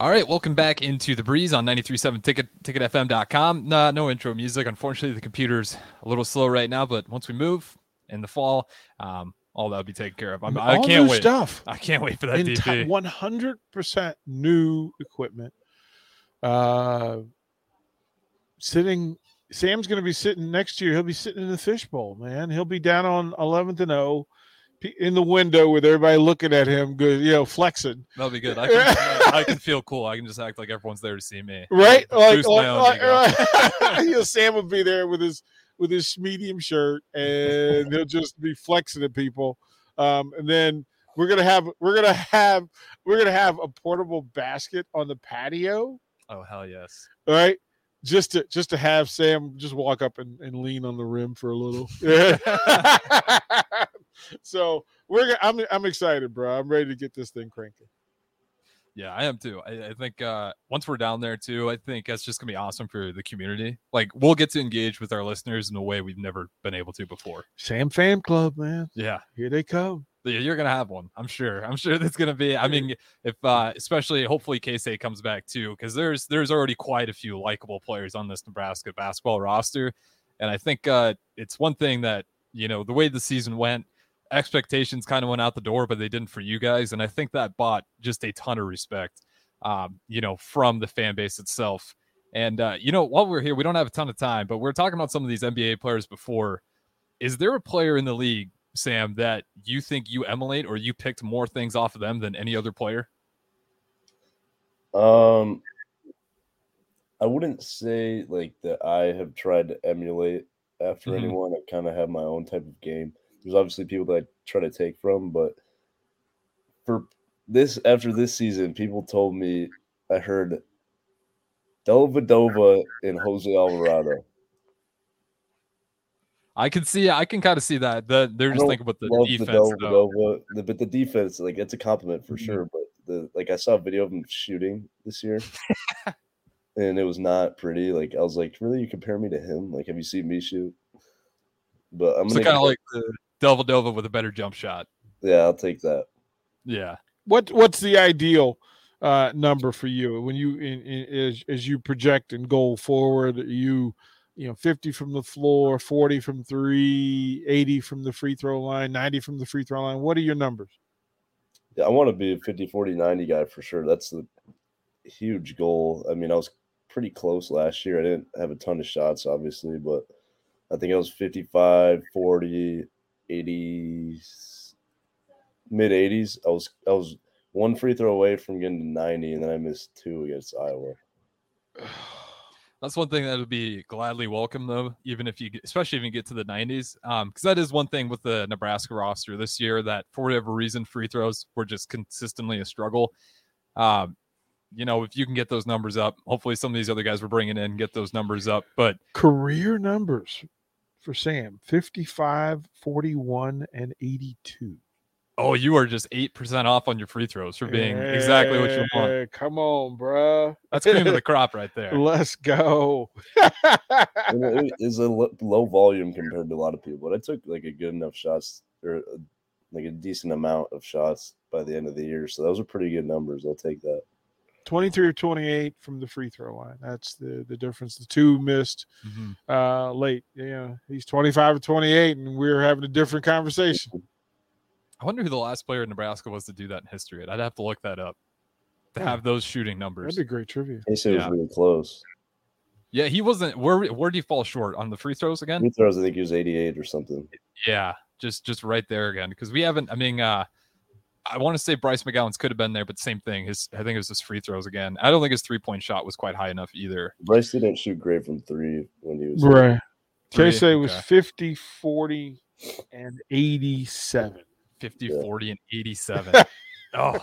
All right, welcome back into the breeze on 93.7 ticket ticketfm.com. Nah, no intro music. Unfortunately, the computer's a little slow right now, but once we move in the fall, um, all that'll be taken care of. I'm, I can't new wait. Stuff. I can't wait for that DP. One hundred percent new equipment. Uh, sitting. Sam's going to be sitting next year. He'll be sitting in the fishbowl, man. He'll be down on 11th and 0 pe- in the window with everybody looking at him, good, you know, flexing. That'll be good. I can, I can feel cool. I can just act like everyone's there to see me. right? Like, my like, like- you know, Sam will be there with his with his medium shirt, and he'll just be flexing at people. Um, and then we're gonna have we're gonna have we're gonna have a portable basket on the patio, Oh hell yes. all right? Just to just to have Sam just walk up and, and lean on the rim for a little. so we're gonna, I'm I'm excited, bro. I'm ready to get this thing cranking. Yeah, I am too. I, I think uh, once we're down there too, I think that's just gonna be awesome for the community. Like we'll get to engage with our listeners in a way we've never been able to before. Sam Fan Club, man. Yeah, Here they come. Yeah, you're gonna have one. I'm sure. I'm sure that's gonna be. I mean, if uh, especially hopefully K State comes back too, because there's there's already quite a few likable players on this Nebraska basketball roster, and I think uh, it's one thing that you know the way the season went, expectations kind of went out the door, but they didn't for you guys, and I think that bought just a ton of respect, um, you know, from the fan base itself. And uh, you know, while we're here, we don't have a ton of time, but we're talking about some of these NBA players before. Is there a player in the league Sam, that you think you emulate or you picked more things off of them than any other player? Um, I wouldn't say like that I have tried to emulate after Mhm. anyone. I kind of have my own type of game. There's obviously people that I try to take from, but for this after this season, people told me I heard Dellavedova and Jose Alvarado. I can see, I can kind of see that. The, they're just thinking about the defense. the. The, but the defense, like it's a compliment for Mhm. sure. But the like I saw a video of him shooting this year, and it was not pretty. Like I was like, really, you compare me to him? Like, have you seen me shoot? But I'm So kind of like the Dellavedova with a better jump shot. yeah, I'll take that. Yeah. what what's the ideal uh number for you when you in, in, as as you project and go forward are you you know 50 from the floor 40 from 3 80 from the free throw line 90 from the free throw line what are your numbers Yeah, I want to be a 50, 40, 90 guy for sure. That's the huge goal. I mean, I was pretty close last year. I didn't have a ton of shots, obviously, but I think I was 55, 40, 80, mid 80s. I was I was one free throw away from getting to 90, and then I missed two against Iowa. That's one thing that would be gladly welcome, though, even if you, especially if you get to the 90s, because that is one thing with the Nebraska roster this year that for whatever reason free throws were just consistently a struggle. Um, you know, if you can get those numbers up, hopefully some of these other guys we're bringing in get those numbers up. But career numbers for sam 55 41 and 82 oh, you are just eight percent off on your free throws for being exactly what you want. Come on bruh. That's cream of the crop right there. let's go it is a low volume compared to a lot of people, but I took like a good enough shots or uh, like a decent amount of shots by the end of the year. So those are pretty good numbers. I'll take that. 23 or 28 from the free throw line. That's the the difference. The two missed Mhm. uh late. Yeah, he's 25 or 28, and we're having a different conversation. I wonder who the last player in Nebraska was to do that in history. I'd have to look that up to Yeah. have those shooting numbers. That'd be great trivia. They said it was really close. Yeah, he wasn't. Where where did he fall short on the free throws again? Free throws, I think he was 88 or something. Yeah, just just right there again because we haven't. I mean, uh I want to say Bryce McGowens could have been there, but same thing. His I think it was his free throws again. I don't think his three point shot was quite high enough either. Bryce didn't shoot great from three when he was Right. Three, Keisei was okay. 50, 40, and 87. 50, Yeah. 40, and 87. oh.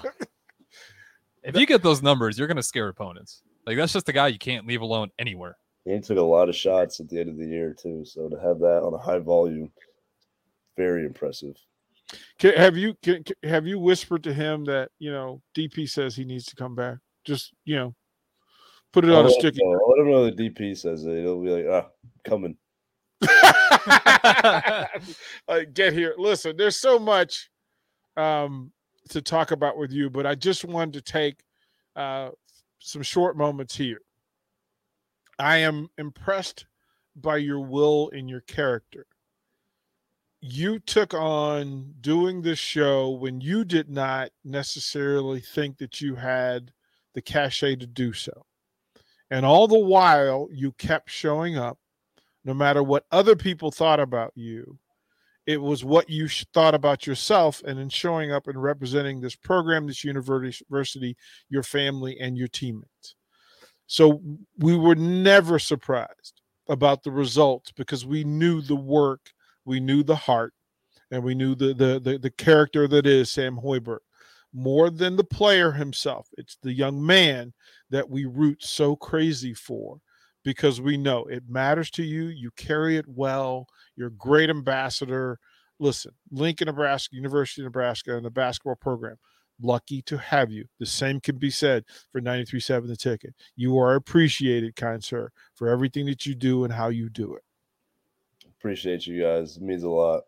If you get those numbers, you're going to scare opponents. Like, that's just a guy you can't leave alone anywhere. He took a lot of shots at the end of the year too. So to have that on a high volume, very impressive. Can, have you can, have you whispered to him that you know DP says he needs to come back? Just you know, put it on a sticky. know. Let him know the DP says it. He'll be like, ah, coming. like get here listen there's so much um to talk about with you but i just wanted to take uh some short moments here. I am impressed by your will and your character. You took on doing this show when you did not necessarily think that you had the cachet to do so. And all the while, you kept showing up, no matter what other people thought about you. It was what you thought about yourself, and in showing up and representing this program, this university, your family, and your teammates. So we were never surprised about the results because we knew the work, we knew the heart, and we knew the the the, the character that is Sam Hoiberg. More than the player himself, it's the young man that we root so crazy for because we know it matters to you. You carry it well. You're a great ambassador. Listen, Lincoln, Nebraska, University of Nebraska, and the basketball program lucky to have you. The same can be said for 93.7 The Ticket. You are appreciated, kind sir, for everything that you do and how you do it. Appreciate you guys. It means a lot.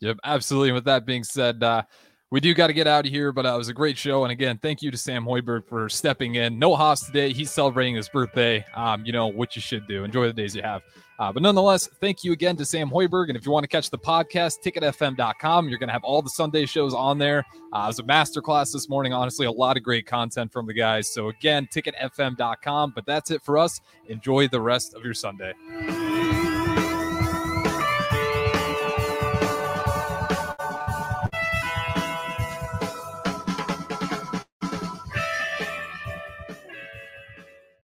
Yep, absolutely. And with that being said, uh, we do got to get out of here, but uh, it was a great show. And again, thank you to Sam Hoiberg for stepping in. No Haas today. He's celebrating his birthday. Um, you know what you should do. Enjoy the days you have. Uh, but nonetheless, thank you again to Sam Hoiberg. And if you want to catch the podcast, ticketfm.com. You're going to have all the Sunday shows on there. Uh, it was a masterclass this morning. Honestly, a lot of great content from the guys. So again, ticketfm.com. But that's it for us. Enjoy the rest of your Sunday.